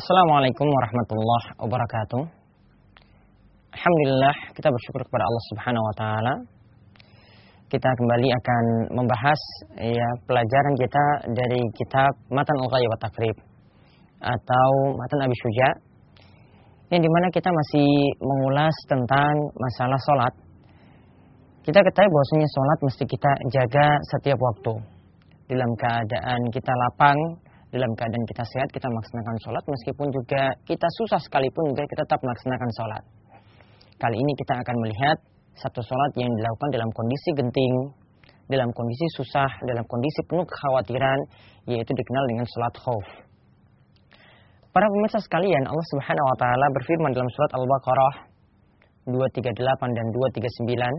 Assalamualaikum warahmatullahi wabarakatuh. Alhamdulillah kita bersyukur kepada Allah Subhanahu wa taala. Kita kembali akan membahas ya pelajaran kita dari kitab Matan Al-Ghaya wa Takrib atau Matan Abi Syuja yang di mana kita masih mengulas tentang masalah sholat. Kita ketahui bahwasanya sholat mesti kita jaga setiap waktu. Dalam keadaan kita lapang, dalam keadaan kita sehat, kita melaksanakan sholat. Meskipun juga kita susah sekalipun juga kita tetap melaksanakan sholat. Kali ini kita akan melihat satu sholat yang dilakukan dalam kondisi genting, dalam kondisi susah, dalam kondisi penuh kekhawatiran, yaitu dikenal dengan sholat khauf. Para pemirsa sekalian, Allah Subhanahu wa taala berfirman dalam surat Al-Baqarah 238 dan 239,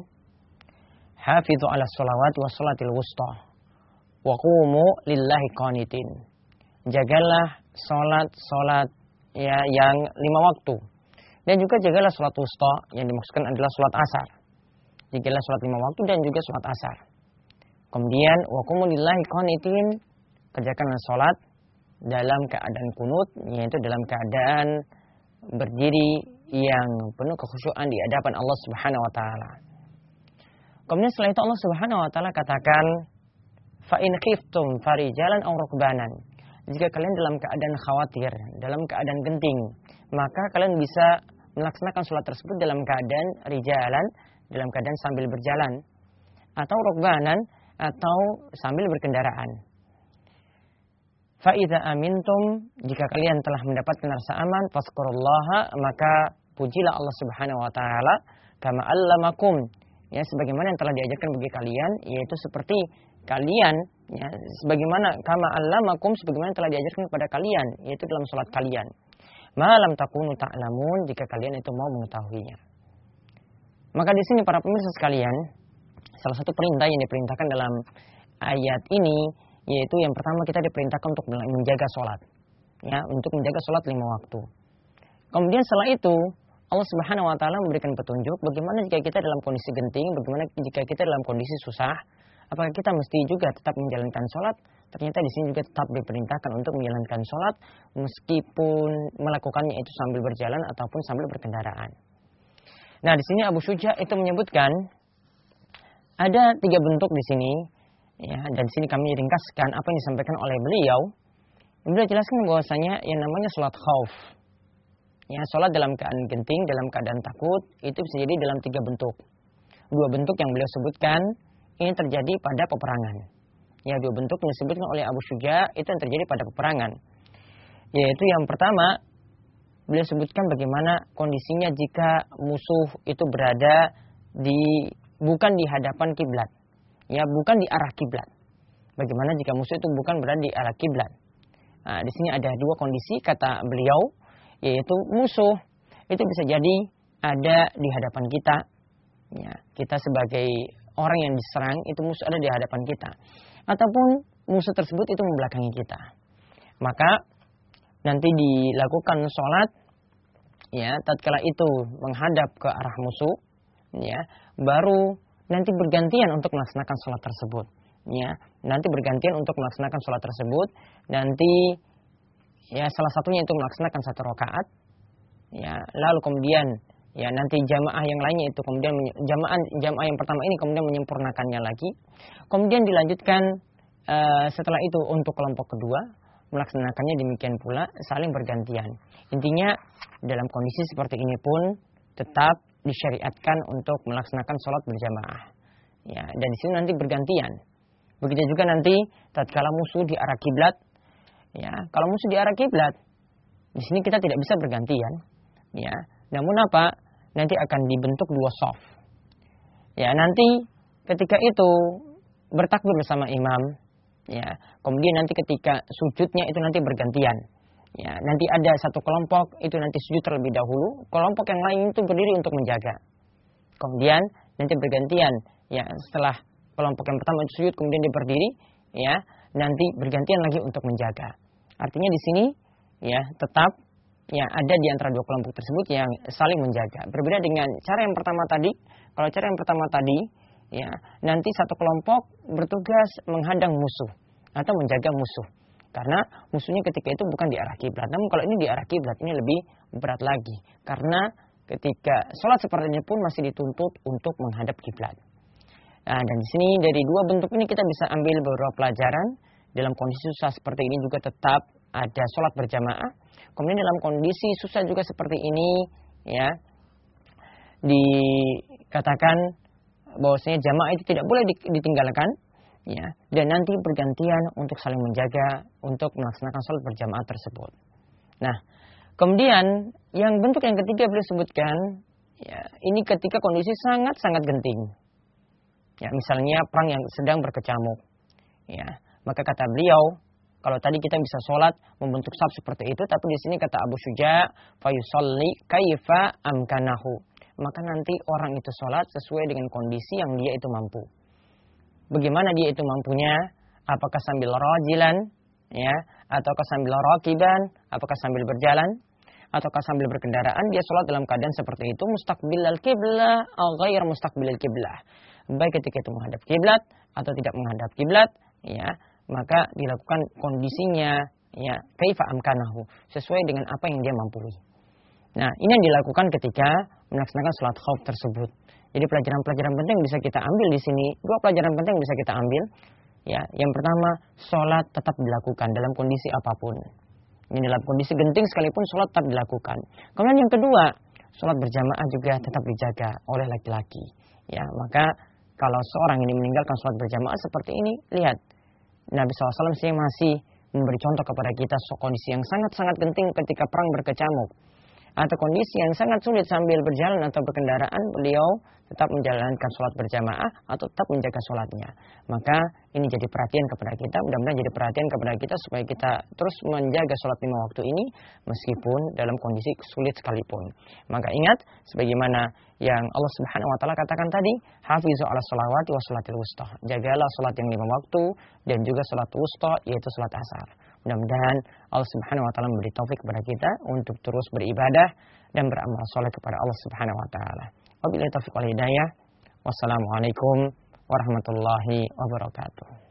"Hafidhu 'ala sholawat wa sholatil wusta wa qumu lillahi qanitin." Jagalah salat-salat ya yang lima waktu dan juga jagalah sholat wusta yang dimaksudkan adalah sholat asar. Jagalah sholat lima waktu dan juga sholat asar. Kemudian wakumulillahi qanitin kerjakan sholat dalam keadaan kunut yaitu dalam keadaan berdiri yang penuh kekhusyuan di hadapan Allah Subhanahu wa taala. Kemudian setelah itu Allah Subhanahu wa taala katakan fa in khiftum farijalan aw rukbanan. Jika kalian dalam keadaan khawatir, dalam keadaan genting, maka kalian bisa melaksanakan sholat tersebut dalam keadaan rijalan, dalam keadaan sambil berjalan, atau rukbanan, atau sambil berkendaraan. Fa'idha amintum, jika kalian telah mendapatkan rasa aman, faskurullaha, maka pujilah Allah subhanahu wa ta'ala, kama allamakum, ya sebagaimana yang telah diajarkan bagi kalian, yaitu seperti kalian, ya sebagaimana kama allamakum, sebagaimana telah diajarkan kepada kalian, yaitu dalam sholat kalian. Malam takunu ta'lamun jika kalian itu mau mengetahuinya. Maka di sini para pemirsa sekalian, salah satu perintah yang diperintahkan dalam ayat ini yaitu yang pertama kita diperintahkan untuk menjaga sholat, ya untuk menjaga sholat lima waktu. Kemudian setelah itu Allah Subhanahu Wa Taala memberikan petunjuk bagaimana jika kita dalam kondisi genting, bagaimana jika kita dalam kondisi susah, apakah kita mesti juga tetap menjalankan sholat ternyata di sini juga tetap diperintahkan untuk menjalankan sholat meskipun melakukannya itu sambil berjalan ataupun sambil berkendaraan. Nah di sini Abu Suja itu menyebutkan ada tiga bentuk di sini ya dan di sini kami ringkaskan apa yang disampaikan oleh beliau. Beliau jelaskan bahwasanya yang namanya sholat khauf. Ya, sholat dalam keadaan genting, dalam keadaan takut, itu bisa jadi dalam tiga bentuk. Dua bentuk yang beliau sebutkan, ini terjadi pada peperangan Ya dua bentuk yang disebutkan oleh Abu Syuja itu yang terjadi pada peperangan. Yaitu yang pertama beliau sebutkan bagaimana kondisinya jika musuh itu berada di bukan di hadapan kiblat. Ya, bukan di arah kiblat. Bagaimana jika musuh itu bukan berada di arah kiblat? Nah, di sini ada dua kondisi kata beliau yaitu musuh itu bisa jadi ada di hadapan kita. Ya, kita sebagai orang yang diserang itu musuh ada di hadapan kita. Ataupun musuh tersebut itu membelakangi kita. Maka nanti dilakukan sholat ya tatkala itu menghadap ke arah musuh ya baru nanti bergantian untuk melaksanakan sholat tersebut ya. Nanti bergantian untuk melaksanakan sholat tersebut nanti ya salah satunya itu melaksanakan satu rakaat ya. Lalu kemudian ya nanti jamaah yang lainnya itu kemudian jamaah jamaah yang pertama ini kemudian menyempurnakannya lagi. Kemudian dilanjutkan uh, setelah itu untuk kelompok kedua melaksanakannya demikian pula saling bergantian. Intinya dalam kondisi seperti ini pun tetap disyariatkan untuk melaksanakan sholat berjamaah. Ya dan di sini nanti bergantian. Begitu juga nanti tatkala musuh di arah kiblat. Ya kalau musuh di arah kiblat di sini kita tidak bisa bergantian. Ya namun apa? Nanti akan dibentuk dua soft. Ya, nanti ketika itu bertakbir bersama imam, ya. Kemudian nanti ketika sujudnya itu nanti bergantian. Ya, nanti ada satu kelompok itu nanti sujud terlebih dahulu, kelompok yang lain itu berdiri untuk menjaga. Kemudian nanti bergantian, ya setelah kelompok yang pertama itu sujud kemudian dia berdiri, ya nanti bergantian lagi untuk menjaga. Artinya di sini ya tetap ya ada di antara dua kelompok tersebut yang saling menjaga. Berbeda dengan cara yang pertama tadi, kalau cara yang pertama tadi, ya nanti satu kelompok bertugas menghadang musuh atau menjaga musuh. Karena musuhnya ketika itu bukan di arah kiblat. Namun kalau ini di arah kiblat ini lebih berat lagi. Karena ketika sholat seperti ini pun masih dituntut untuk menghadap kiblat. Nah, dan di sini dari dua bentuk ini kita bisa ambil beberapa pelajaran dalam kondisi susah seperti ini juga tetap ada sholat berjamaah. Kemudian dalam kondisi susah juga seperti ini, ya, dikatakan bahwasanya jamaah itu tidak boleh ditinggalkan, ya, dan nanti bergantian untuk saling menjaga untuk melaksanakan sholat berjamaah tersebut. Nah, kemudian yang bentuk yang ketiga beliau sebutkan, ya, ini ketika kondisi sangat sangat genting. Ya, misalnya perang yang sedang berkecamuk. Ya, maka kata beliau, kalau tadi kita bisa sholat membentuk sab seperti itu, tapi di sini kata Abu Syuja, fayusalli kaifa amkanahu. Maka nanti orang itu sholat sesuai dengan kondisi yang dia itu mampu. Bagaimana dia itu mampunya? Apakah sambil rajilan, ya, ataukah sambil rakiban, apakah sambil berjalan, ataukah sambil berkendaraan dia sholat dalam keadaan seperti itu mustaqbil al-kiblah atau ghair mustaqbil al-kiblah. Baik ketika itu menghadap kiblat atau tidak menghadap kiblat, ya, maka dilakukan kondisinya ya kaifa amkanahu sesuai dengan apa yang dia mampu. Nah, ini yang dilakukan ketika melaksanakan sholat khauf tersebut. Jadi pelajaran-pelajaran penting bisa kita ambil di sini. Dua pelajaran penting bisa kita ambil. Ya, yang pertama, sholat tetap dilakukan dalam kondisi apa pun. Ini dalam kondisi genting sekalipun sholat tetap dilakukan. Kemudian yang kedua, sholat berjamaah juga tetap dijaga oleh laki-laki. Ya, maka kalau seorang ini meninggalkan sholat berjamaah seperti ini, lihat Nabi SAW sih masih memberi contoh kepada kita kondisi yang sangat-sangat genting ketika perang berkecamuk atau kondisi yang sangat sulit sambil berjalan atau berkendaraan, beliau tetap menjalankan sholat berjamaah atau tetap menjaga sholatnya. Maka ini jadi perhatian kepada kita, mudah-mudahan jadi perhatian kepada kita supaya kita terus menjaga sholat lima waktu ini meskipun dalam kondisi sulit sekalipun. Maka ingat, sebagaimana yang Allah Subhanahu Wa Taala katakan tadi, hafizu ala sholawati wa sholatil wusta. Jagalah sholat yang lima waktu dan juga sholat wusta yaitu sholat asar. Mudah-mudahan Allah Subhanahu wa taala memberi taufik kepada kita untuk terus beribadah dan beramal soleh kepada Allah Subhanahu wa taala. Wabillahi taufiq wal hidayah. Wassalamualaikum warahmatullahi wabarakatuh.